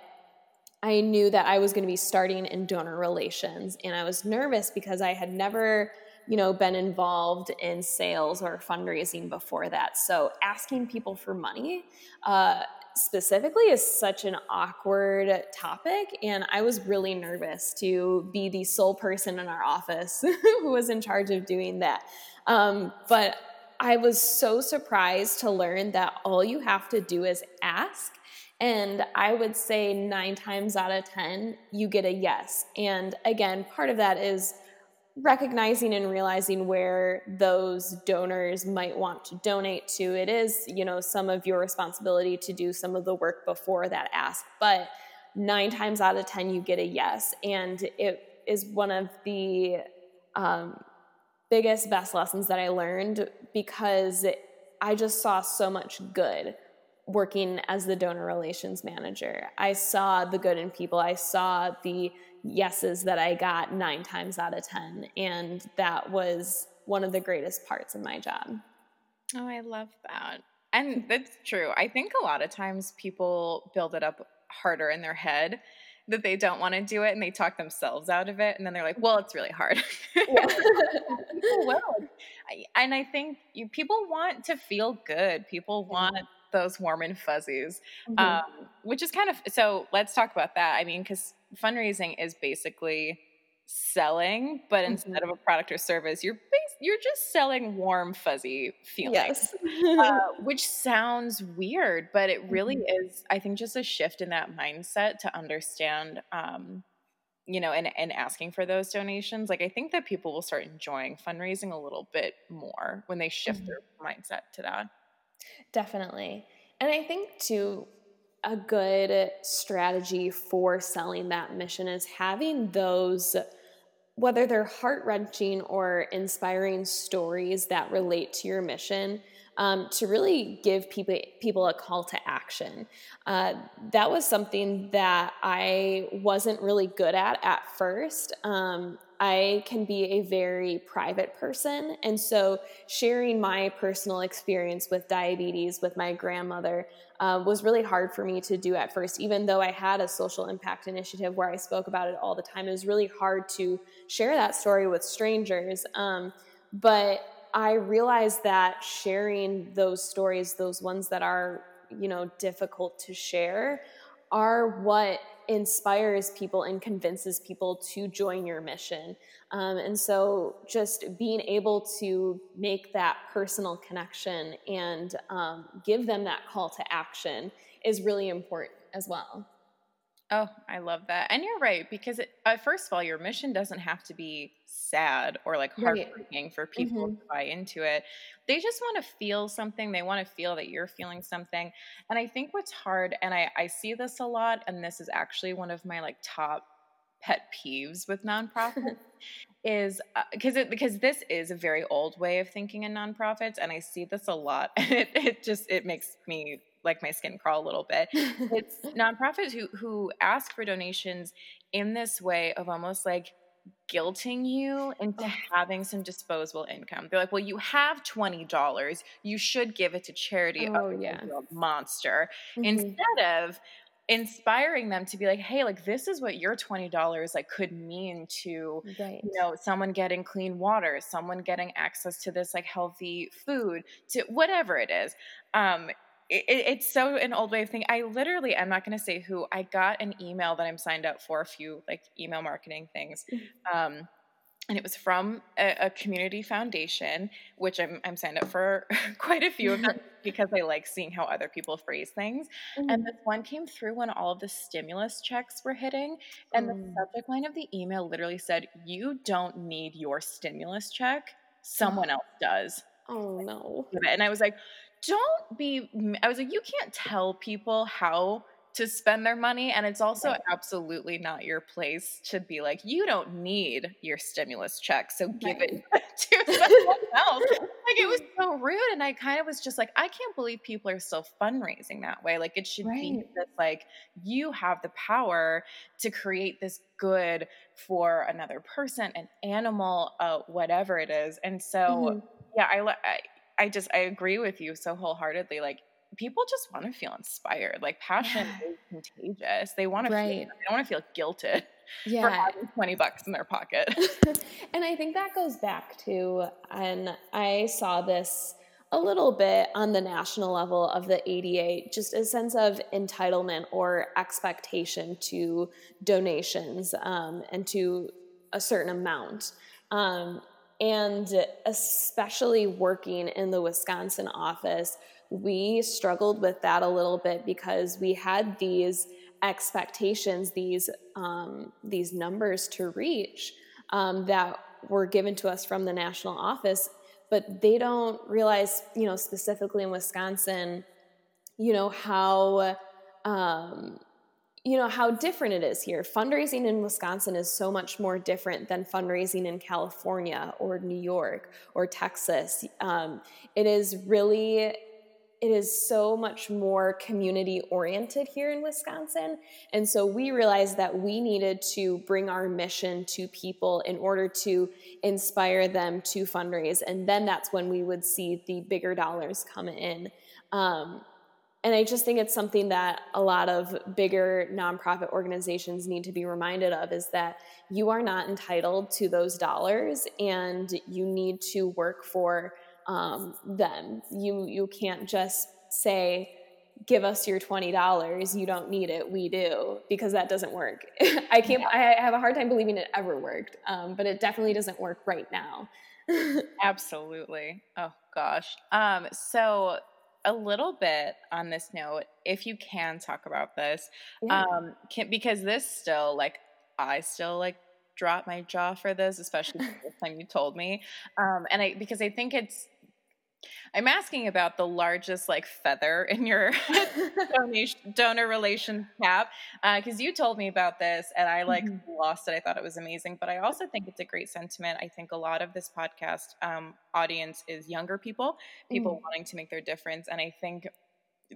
I knew that I was going to be starting in donor relations. And I was nervous because I had never you know, been involved in sales or fundraising before that. So asking people for money uh, specifically is such an awkward topic. And I was really nervous to be the sole person in our office who was in charge of doing that. Um, but I was so surprised to learn that all you have to do is ask. And I would say nine times out of 10, you get a yes. And again, part of that is recognizing and realizing where those donors might want to donate to. It is you know some of your responsibility to do some of the work before that ask. But nine times out of ten you get a yes. And it is one of the um, biggest best lessons that i learned because i just saw so much good working as the donor relations manager i saw the good in people i saw the yeses that I got nine times out of 10. And that was one of the greatest parts of my job. Oh, I love that. And that's true. I think a lot of times people build it up harder in their head that they don't want to do it and they talk themselves out of it and then they're like well it's really hard yeah. people will and i think you, people want to feel good people want those warm and fuzzies mm-hmm. um, which is kind of so let's talk about that i mean because fundraising is basically selling, but mm-hmm. instead of a product or service, you're bas- you're just selling warm, fuzzy feelings, yes. uh, which sounds weird, but it really mm-hmm. is. I think just a shift in that mindset to understand. Um, you know, and, and asking for those donations, like I think that people will start enjoying fundraising a little bit more when they shift mm-hmm. their mindset to that. Definitely. And I think too, a good strategy for selling that mission is having those whether they're heart wrenching or inspiring stories that relate to your mission, um, to really give people people a call to action. Uh, that was something that I wasn't really good at at first. Um, I can be a very private person. And so, sharing my personal experience with diabetes with my grandmother uh, was really hard for me to do at first. Even though I had a social impact initiative where I spoke about it all the time, it was really hard to share that story with strangers. Um, but I realized that sharing those stories, those ones that are, you know, difficult to share, are what inspires people and convinces people to join your mission. Um, and so just being able to make that personal connection and um, give them that call to action is really important as well. Oh, I love that. And you're right, because it, uh, first of all, your mission doesn't have to be sad or like heartbreaking right. for people mm-hmm. to buy into it. They just want to feel something. They want to feel that you're feeling something. And I think what's hard, and I, I see this a lot, and this is actually one of my like top pet peeves with nonprofits is because uh, it because this is a very old way of thinking in nonprofits and i see this a lot and it, it just it makes me like my skin crawl a little bit. it's nonprofits who who ask for donations in this way of almost like guilting you into oh. having some disposable income. They're like, "Well, you have twenty dollars. You should give it to charity." Oh yeah, monster. Mm-hmm. Instead of inspiring them to be like hey like this is what your $20 like could mean to right. you know someone getting clean water someone getting access to this like healthy food to whatever it is um it, it's so an old way of thinking. I literally, I'm not going to say who. I got an email that I'm signed up for a few like email marketing things, mm-hmm. um, and it was from a, a, community foundation, which I'm I'm signed up for quite a few of them because I like seeing how other people phrase things. Mm-hmm. And this one came through when all of the stimulus checks were hitting, and mm. the subject line of the email literally said, "You don't need your stimulus check. Someone else does." Oh no. And I was like, don't be i was like you can't tell people how to spend their money and it's also right. absolutely not your place to be like you don't need your stimulus check so give right. it to someone else like it was so rude and i kind of was just like i can't believe people are still fundraising that way like it should right. be that like you have the power to create this good for another person an animal uh, whatever it is and so mm-hmm. yeah I, I I just I agree with you so wholeheartedly. Like people just want to feel inspired. Like passion yeah. is contagious. They want to right. feel, they don't want to feel guilted. yeah. for having 20 bucks in their pocket. and I think that goes back to, and I saw this a little bit on the national level of the ADA, just a sense of entitlement or expectation to donations um, and to a certain amount. Um, and especially working in the Wisconsin office, we struggled with that a little bit because we had these expectations, these um, these numbers to reach um, that were given to us from the national office, but they don't realize, you know, specifically in Wisconsin, you know how um, you know how different it is here. Fundraising in Wisconsin is so much more different than fundraising in California or New York or Texas. Um, it is really it is so much more community oriented here in Wisconsin. And so we realized that we needed to bring our mission to people in order to inspire them to fundraise. And then that's when we would see the bigger dollars come in. Um, and I just think it's something that a lot of bigger nonprofit organizations need to be reminded of is that you are not entitled to those dollars and you need to work for um, them. You you can't just say, "Give us your twenty dollars. You don't need it. We do," because that doesn't work. I can't. I have a hard time believing it ever worked, um, but it definitely doesn't work right now. Absolutely. Oh gosh. Um, so a little bit on this note, if you can talk about this, yeah. um, can, because this still like I still like drop my jaw for this, especially the time you told me. Um, and I because I think it's I'm asking about the largest like feather in your donation donor relation cap because uh, you told me about this and I like mm-hmm. lost it. I thought it was amazing, but I also think it's a great sentiment. I think a lot of this podcast um, audience is younger people, people mm-hmm. wanting to make their difference, and I think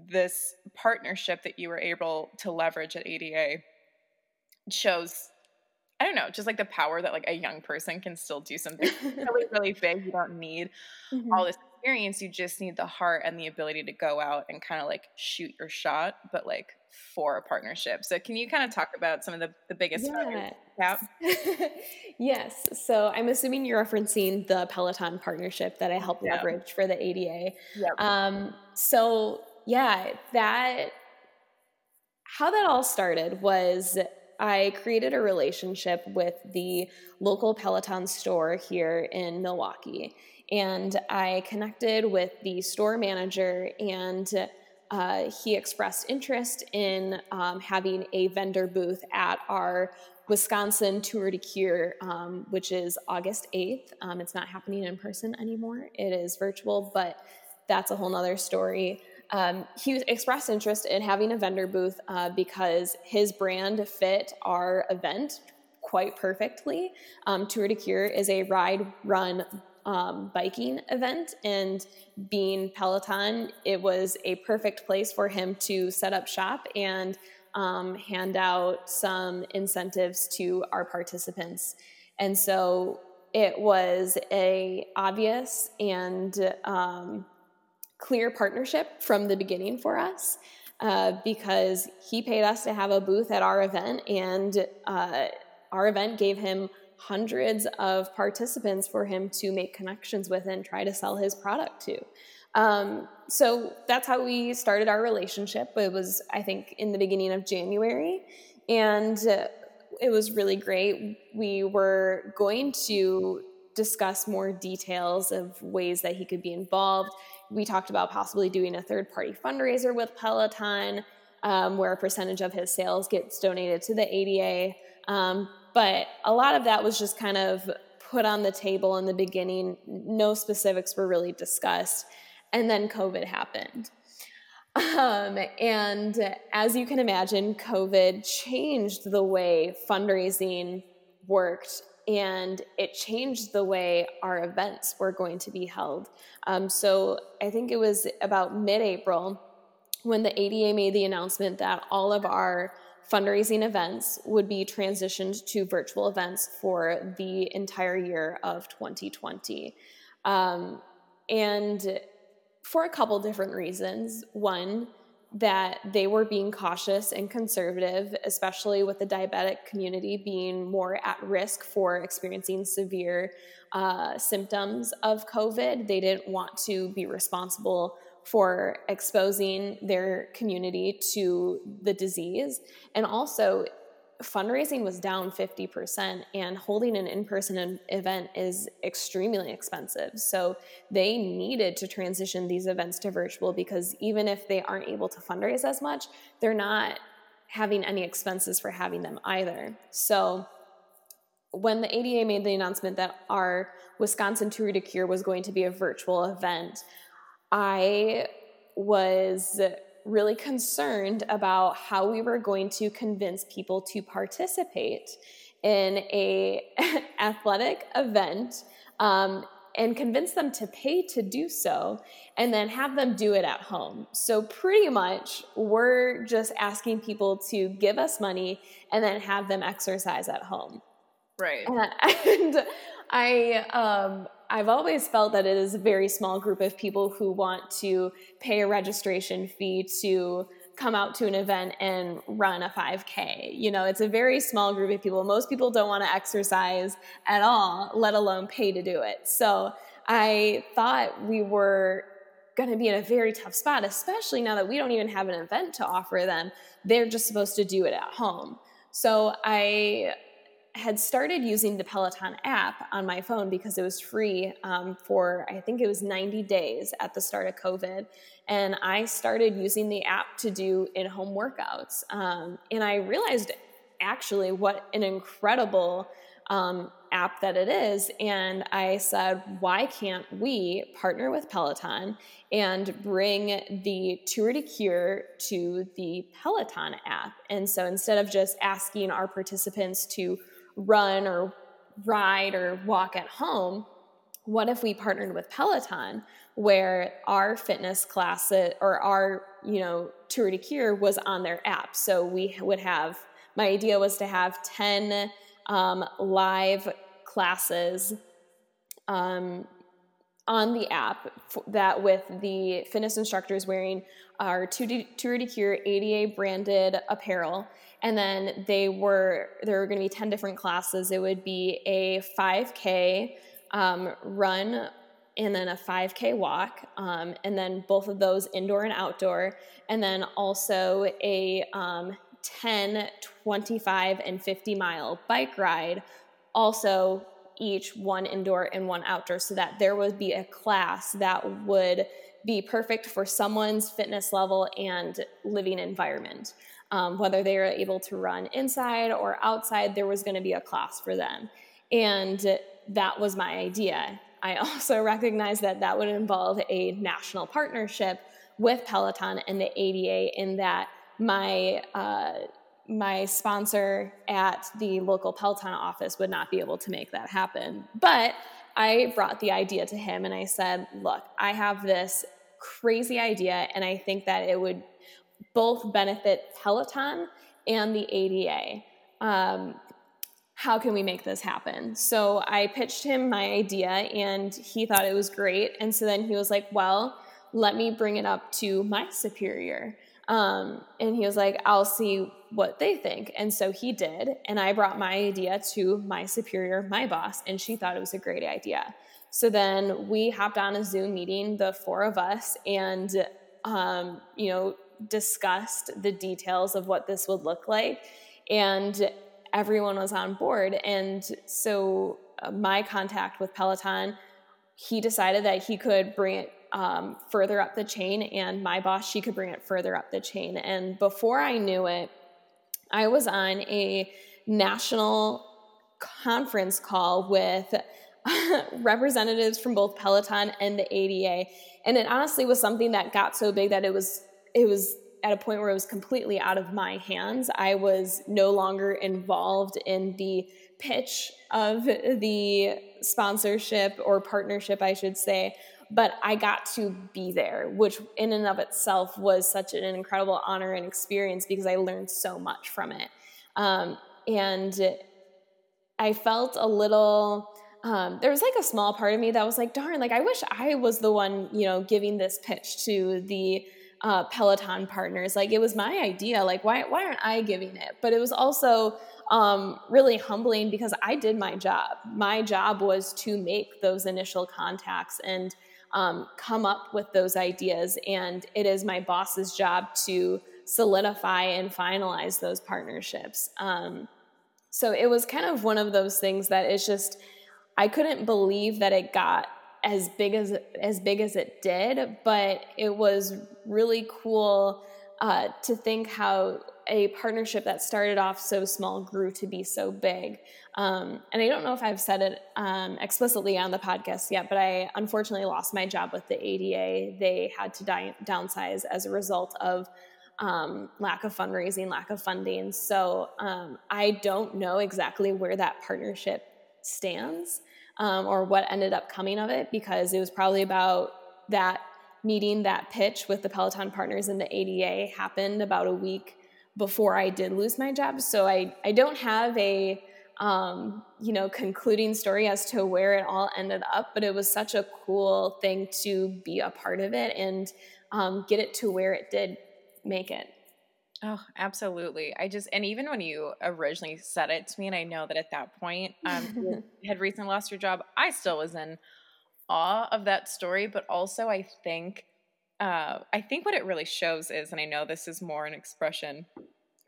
this partnership that you were able to leverage at ADA shows I don't know, just like the power that like a young person can still do something really, really big. You don't need mm-hmm. all this experience. You just need the heart and the ability to go out and kind of like shoot your shot, but like for a partnership. So can you kind of talk about some of the, the biggest yeah. yes. So I'm assuming you're referencing the Peloton partnership that I helped yeah. leverage for the ADA. Yep. Um, so yeah, that how that all started was I created a relationship with the local Peloton store here in Milwaukee. And I connected with the store manager, and uh, he expressed interest in um, having a vendor booth at our Wisconsin Tour de Cure, um, which is August 8th. Um, it's not happening in person anymore, it is virtual, but that's a whole nother story. Um, he expressed interest in having a vendor booth uh, because his brand fit our event quite perfectly. Um, Tour de Cure is a ride, run, um, biking event, and being Peloton, it was a perfect place for him to set up shop and um, hand out some incentives to our participants. And so it was a obvious and um, clear partnership from the beginning for us uh, because he paid us to have a booth at our event, and uh, our event gave him hundreds of participants for him to make connections with and try to sell his product to. Um, so that's how we started our relationship. It was, I think, in the beginning of January, and uh, it was really great. We were going to discuss more details of ways that he could be involved we talked about possibly doing a third party fundraiser with Peloton, um, where a percentage of his sales gets donated to the ADA. Um, but a lot of that was just kind of put on the table in the beginning. No specifics were really discussed. And then COVID happened. Um, and as you can imagine, COVID changed the way fundraising worked and it changed the way our events were going to be held. Um, so I think it was about mid April when the ADA made the announcement that all of our fundraising events would be transitioned to virtual events for the entire year of 2020. Um, and for a couple different reasons. One, that they were being cautious and conservative, especially with the diabetic community being more at risk for experiencing severe uh, symptoms of COVID. They didn't want to be responsible for exposing their community to the disease. And also, fundraising was down 50% and holding an in-person event is extremely expensive so they needed to transition these events to virtual because even if they aren't able to fundraise as much they're not having any expenses for having them either so when the ada made the announcement that our wisconsin tour de cure was going to be a virtual event i was really concerned about how we were going to convince people to participate in a athletic event um, and convince them to pay to do so and then have them do it at home. So pretty much we're just asking people to give us money and then have them exercise at home. Right. And I um, I've always felt that it is a very small group of people who want to pay a registration fee to come out to an event and run a 5K. You know, it's a very small group of people. Most people don't want to exercise at all, let alone pay to do it. So I thought we were going to be in a very tough spot, especially now that we don't even have an event to offer them. They're just supposed to do it at home. So I had started using the Peloton app on my phone because it was free um, for, I think it was 90 days at the start of COVID. And I started using the app to do in home workouts. Um, and I realized actually what an incredible um, app that it is. And I said, why can't we partner with Peloton and bring the Tour de Cure to the Peloton app? And so instead of just asking our participants to run or ride or walk at home, what if we partnered with Peloton where our fitness class or our, you know, Tour de Cure was on their app? So we would have, my idea was to have 10 um, live classes um, on the app that with the fitness instructors wearing our Tour de Cure ADA branded apparel and then they were there were going to be 10 different classes. It would be a 5k um, run and then a 5k walk um, and then both of those indoor and outdoor and then also a um, 10 25 and 50 mile bike ride also each one indoor and one outdoor so that there would be a class that would be perfect for someone's fitness level and living environment um, whether they were able to run inside or outside, there was going to be a class for them. And that was my idea. I also recognized that that would involve a national partnership with Peloton and the ADA, in that my uh, my sponsor at the local Peloton office would not be able to make that happen. But I brought the idea to him and I said, "Look, I have this crazy idea, and I think that it would both benefit Peloton and the ADA. Um, how can we make this happen? So I pitched him my idea and he thought it was great. And so then he was like, well, let me bring it up to my superior. Um, and he was like, I'll see what they think. And so he did. And I brought my idea to my superior, my boss, and she thought it was a great idea. So then we hopped on a Zoom meeting, the four of us, and, um, you know, discussed the details of what this would look like and everyone was on board. And so uh, my contact with peloton he decided that he could bring it um, further up the chain and my boss she could bring it further up the chain. And before i knew it i was on a national conference call with representatives from both peloton and the ada and it honestly was something that got so big that it was it was at a point where it was completely out of my hands. I was no longer involved in the pitch of the sponsorship or partnership, I should say, but I got to be there, which in and of itself was such an incredible honor and experience because I learned so much from it. Um, and I felt a little. Um, there was like a small part of me that was like, darn, like I wish I was the one, you know, giving this pitch to the uh, Peloton partners. Like it was my idea. Like why why aren't I giving it? But it was also um, really humbling because I did my job. My job was to make those initial contacts and um, come up with those ideas, and it is my boss's job to solidify and finalize those partnerships. Um, so it was kind of one of those things that it's just I couldn't believe that it got as big as as big as it did, but it was really cool uh, to think how a partnership that started off so small grew to be so big. Um, and I don't know if I've said it um, explicitly on the podcast yet, but I unfortunately lost my job with the ADA. They had to die, downsize as a result of um, lack of fundraising, lack of funding. So um, I don't know exactly where that partnership stands um, or what ended up coming of it because it was probably about that meeting, that pitch with the Peloton partners and the ADA happened about a week before I did lose my job. So I, I don't have a um, you know concluding story as to where it all ended up, but it was such a cool thing to be a part of it and um, get it to where it did make it. Oh, absolutely. I just, and even when you originally said it to me, and I know that at that point um, you had recently lost your job, I still was in awe of that story. But also, I think, uh, I think what it really shows is, and I know this is more an expression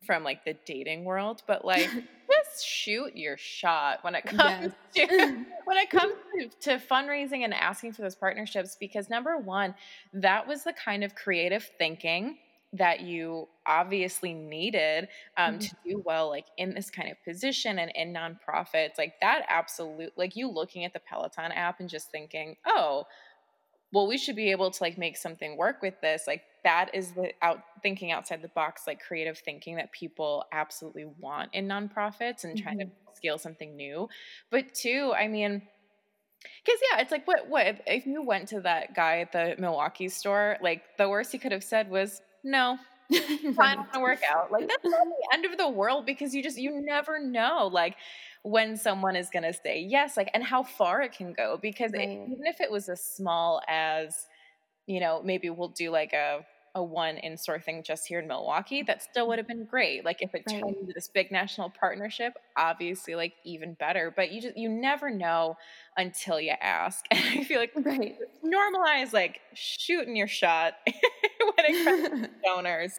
from like the dating world, but like just shoot your shot when it comes yes. to when it comes to, to fundraising and asking for those partnerships. Because number one, that was the kind of creative thinking that you obviously needed um, mm-hmm. to do well like in this kind of position and in nonprofits like that absolute like you looking at the peloton app and just thinking oh well we should be able to like make something work with this like that is the out thinking outside the box like creative thinking that people absolutely want in nonprofits and mm-hmm. trying to mm-hmm. scale something new but two i mean because yeah, it's like what what if, if, you went to that guy at the Milwaukee store, like the worst he could have said was, no, it's not gonna work out. Like that's not the end of the world because you just you never know like when someone is gonna say yes, like and how far it can go. Because right. it, even if it was as small as, you know, maybe we'll do like a a one in store thing just here in Milwaukee, that still would have been great. Like if it right. turned into this big national partnership, obviously like even better. But you just you never know until you ask. And I feel like right. normalize like shooting your shot donors.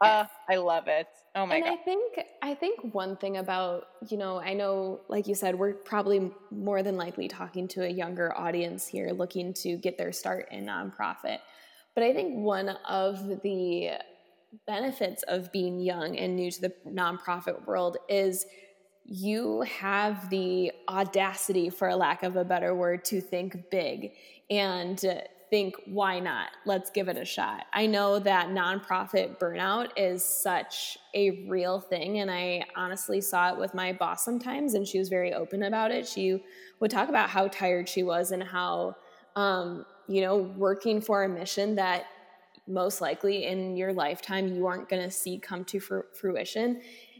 Uh, I love it. Oh my and god. I think I think one thing about, you know, I know like you said we're probably more than likely talking to a younger audience here looking to get their start in nonprofit. But I think one of the benefits of being young and new to the nonprofit world is you have the audacity, for a lack of a better word, to think big and think, why not? Let's give it a shot. I know that nonprofit burnout is such a real thing. And I honestly saw it with my boss sometimes, and she was very open about it. She would talk about how tired she was and how, um, you know, working for a mission that most likely in your lifetime you aren't going to see come to fruition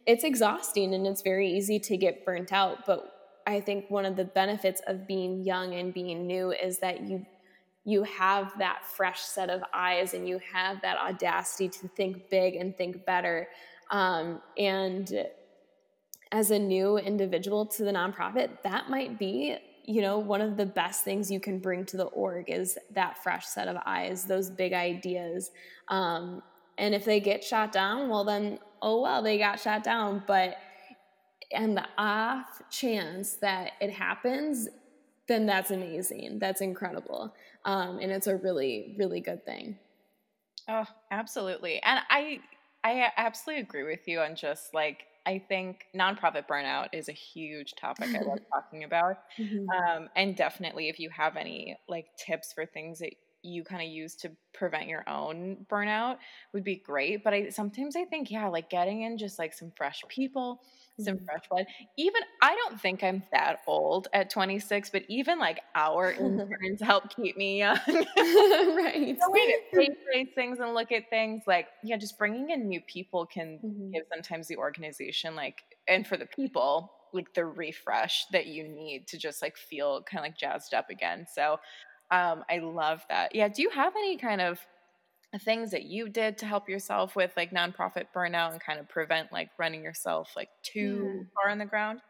it's exhausting and it's very easy to get burnt out. But I think one of the benefits of being young and being new is that you you have that fresh set of eyes and you have that audacity to think big and think better. Um, and as a new individual to the nonprofit, that might be you know one of the best things you can bring to the org is that fresh set of eyes those big ideas. Um, and if they get shot down well then oh well they got shot down. But and the off chance that it happens then that's amazing. That's incredible um, and it's a really really good thing oh absolutely and i i absolutely agree with you on just like I think nonprofit burnout is a huge topic I love talking about. Mm-hmm. Um, and definitely, if you have any like tips for things that you kind of use to prevent your own burnout would be great. But I sometimes I think, yeah, like getting in just like some fresh people, some mm-hmm. fresh blood. Even I don't think I'm that old at 26, but even like our interns help keep me young. right. The way to face things and look at things like, yeah, just bringing in new people can mm-hmm. give sometimes the organization like, and for the people, like the refresh that you need to just like feel kind of like jazzed up again. So um, I love that. Yeah. Do you have any kind of things that you did to help yourself with like nonprofit burnout and kind of prevent like running yourself like too yeah. far on the ground?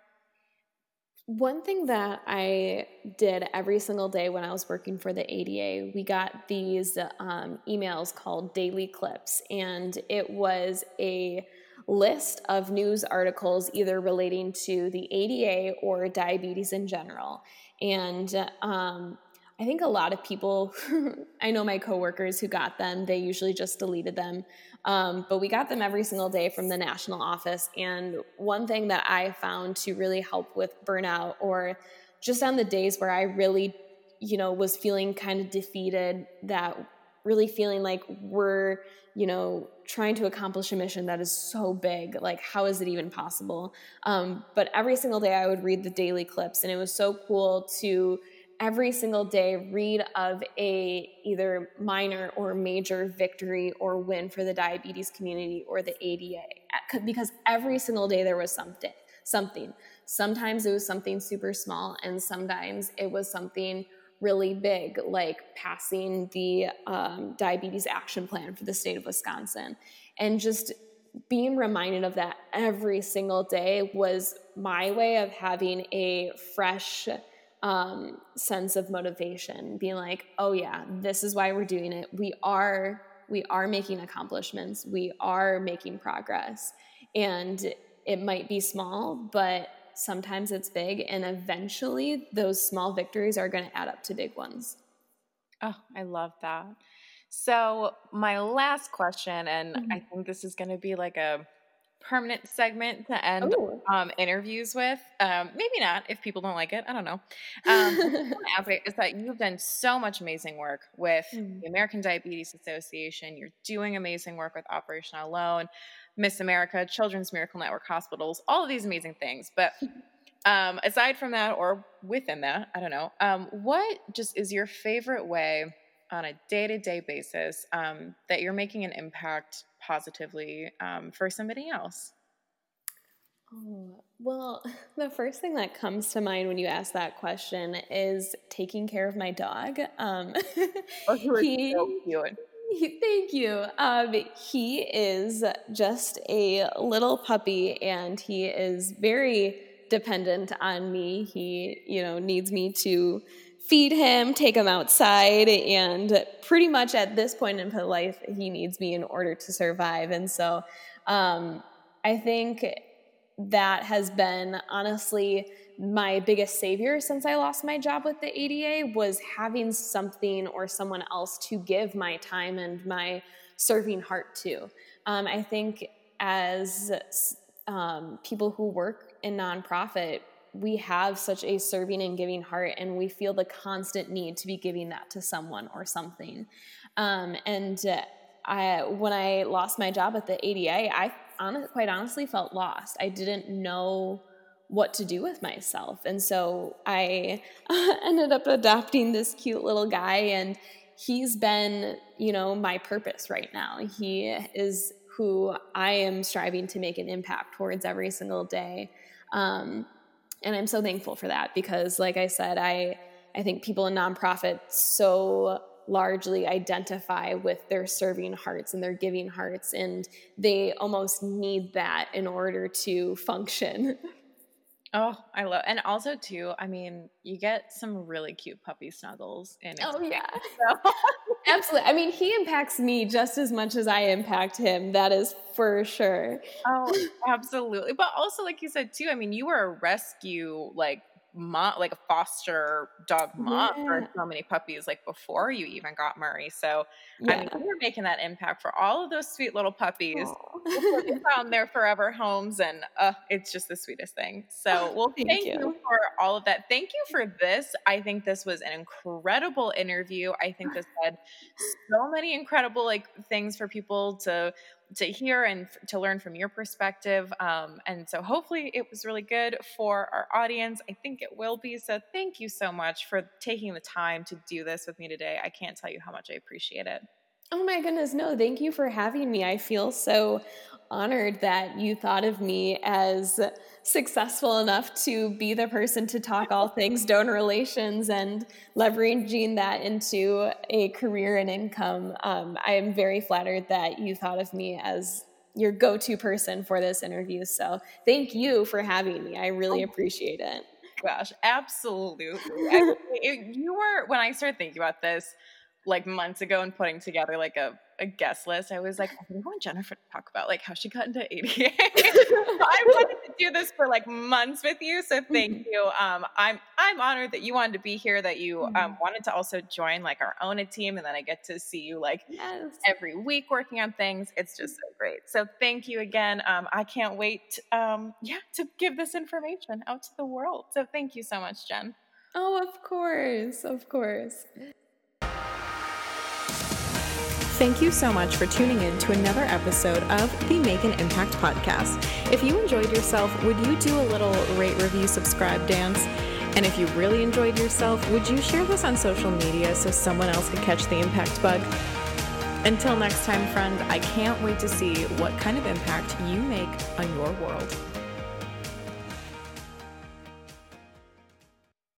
One thing that I did every single day when I was working for the ADA, we got these um, emails called daily clips, and it was a list of news articles either relating to the ADA or diabetes in general. And um, I think a lot of people, I know my coworkers who got them, they usually just deleted them. Um, but we got them every single day from the national office. And one thing that I found to really help with burnout, or just on the days where I really, you know, was feeling kind of defeated, that really feeling like we're, you know, trying to accomplish a mission that is so big. Like, how is it even possible? Um, but every single day I would read the daily clips, and it was so cool to every single day read of a either minor or major victory or win for the diabetes community or the ADA because every single day there was something something. Sometimes it was something super small and sometimes it was something really big like passing the um, diabetes action plan for the state of wisconsin. And just being reminded of that every single day was my way of having a fresh um, sense of motivation, being like, oh yeah, this is why we're doing it. We are we are making accomplishments. We are making progress, and it might be small, but sometimes it's big, and eventually those small victories are going to add up to big ones. Oh, I love that. So, my last question, and mm-hmm. I think this is going to be like a permanent segment to end um, interviews with. Um, maybe not if people don't like it. I don't know. Um, is that you've done so much amazing work with mm. the American Diabetes Association. You're doing amazing work with Operation Alone, Miss America, Children's Miracle Network Hospitals, all of these amazing things. But um, aside from that, or within that, I don't know. Um, what just is your favorite way? on a day to day basis um, that you're making an impact positively um, for somebody else? Oh, well, the first thing that comes to mind when you ask that question is taking care of my dog. Um, oh, he, so cute. He, thank you. Um, he is just a little puppy and he is very dependent on me. He, you know, needs me to feed him, take him outside, and pretty much at this point in his life, he needs me in order to survive. And so um, I think that has been honestly my biggest savior since I lost my job with the ADA was having something or someone else to give my time and my serving heart to. Um, I think as um, people who work in nonprofit, we have such a serving and giving heart, and we feel the constant need to be giving that to someone or something. Um, and uh, I, when I lost my job at the ADA, I quite honestly felt lost. I didn't know what to do with myself. And so I ended up adopting this cute little guy, and he's been, you know, my purpose right now. He is who I am striving to make an impact towards every single day. Um, and i'm so thankful for that because like i said i i think people in nonprofits so largely identify with their serving hearts and their giving hearts and they almost need that in order to function Oh, I love, and also too. I mean, you get some really cute puppy snuggles in. Oh yeah, so. absolutely. I mean, he impacts me just as much as I impact him. That is for sure. Oh, absolutely. But also, like you said too. I mean, you were a rescue like mom, like a foster dog mom yeah. for so many puppies, like before you even got Murray. So yeah. I mean, you were making that impact for all of those sweet little puppies. found their forever homes, and uh, it's just the sweetest thing. So, well, thank, thank you. you for all of that. Thank you for this. I think this was an incredible interview. I think this had so many incredible like things for people to to hear and f- to learn from your perspective. Um, and so hopefully it was really good for our audience. I think it will be. So thank you so much for taking the time to do this with me today. I can't tell you how much I appreciate it. Oh my goodness, no, thank you for having me. I feel so honored that you thought of me as successful enough to be the person to talk all things donor relations and leveraging that into a career and income. Um, I am very flattered that you thought of me as your go to person for this interview. So thank you for having me. I really oh, appreciate it. Gosh, absolutely. you were, when I started thinking about this, like months ago and putting together like a, a guest list, I was like, I want Jennifer to talk about like how she got into ADA. I wanted to do this for like months with you, so thank mm-hmm. you. Um, I'm I'm honored that you wanted to be here, that you um, mm-hmm. wanted to also join like our own team, and then I get to see you like yes. every week working on things. It's just so great. So thank you again. Um, I can't wait, um, yeah, to give this information out to the world. So thank you so much, Jen. Oh, of course, of course. Thank you so much for tuning in to another episode of the Make an Impact podcast. If you enjoyed yourself, would you do a little rate, review, subscribe dance? And if you really enjoyed yourself, would you share this on social media so someone else could catch the impact bug? Until next time, friend, I can't wait to see what kind of impact you make on your world.